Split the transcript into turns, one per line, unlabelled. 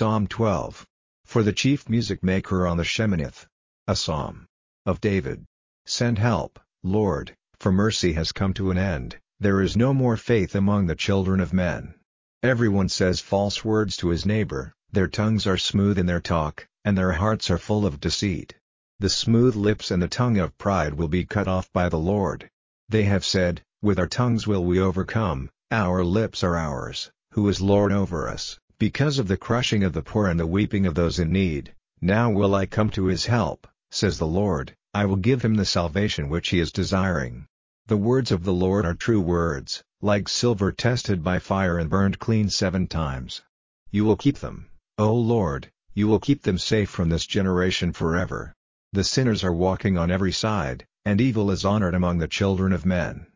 Psalm 12. For the chief music maker on the Sheminith. A Psalm. Of David. Send help, Lord, for mercy has come to an end, there is no more faith among the children of men. Everyone says false words to his neighbor, their tongues are smooth in their talk, and their hearts are full of deceit. The smooth lips and the tongue of pride will be cut off by the Lord. They have said, With our tongues will we overcome, our lips are ours, who is Lord over us, because of the crushing of the poor and the weeping of those in need, now will I come to his help, says the Lord, I will give him the salvation which he is desiring. The words of the Lord are true words, like silver tested by fire and burned clean seven times. You will keep them, O Lord, you will keep them safe from this generation forever. The sinners are walking on every side, and evil is honored among the children of men.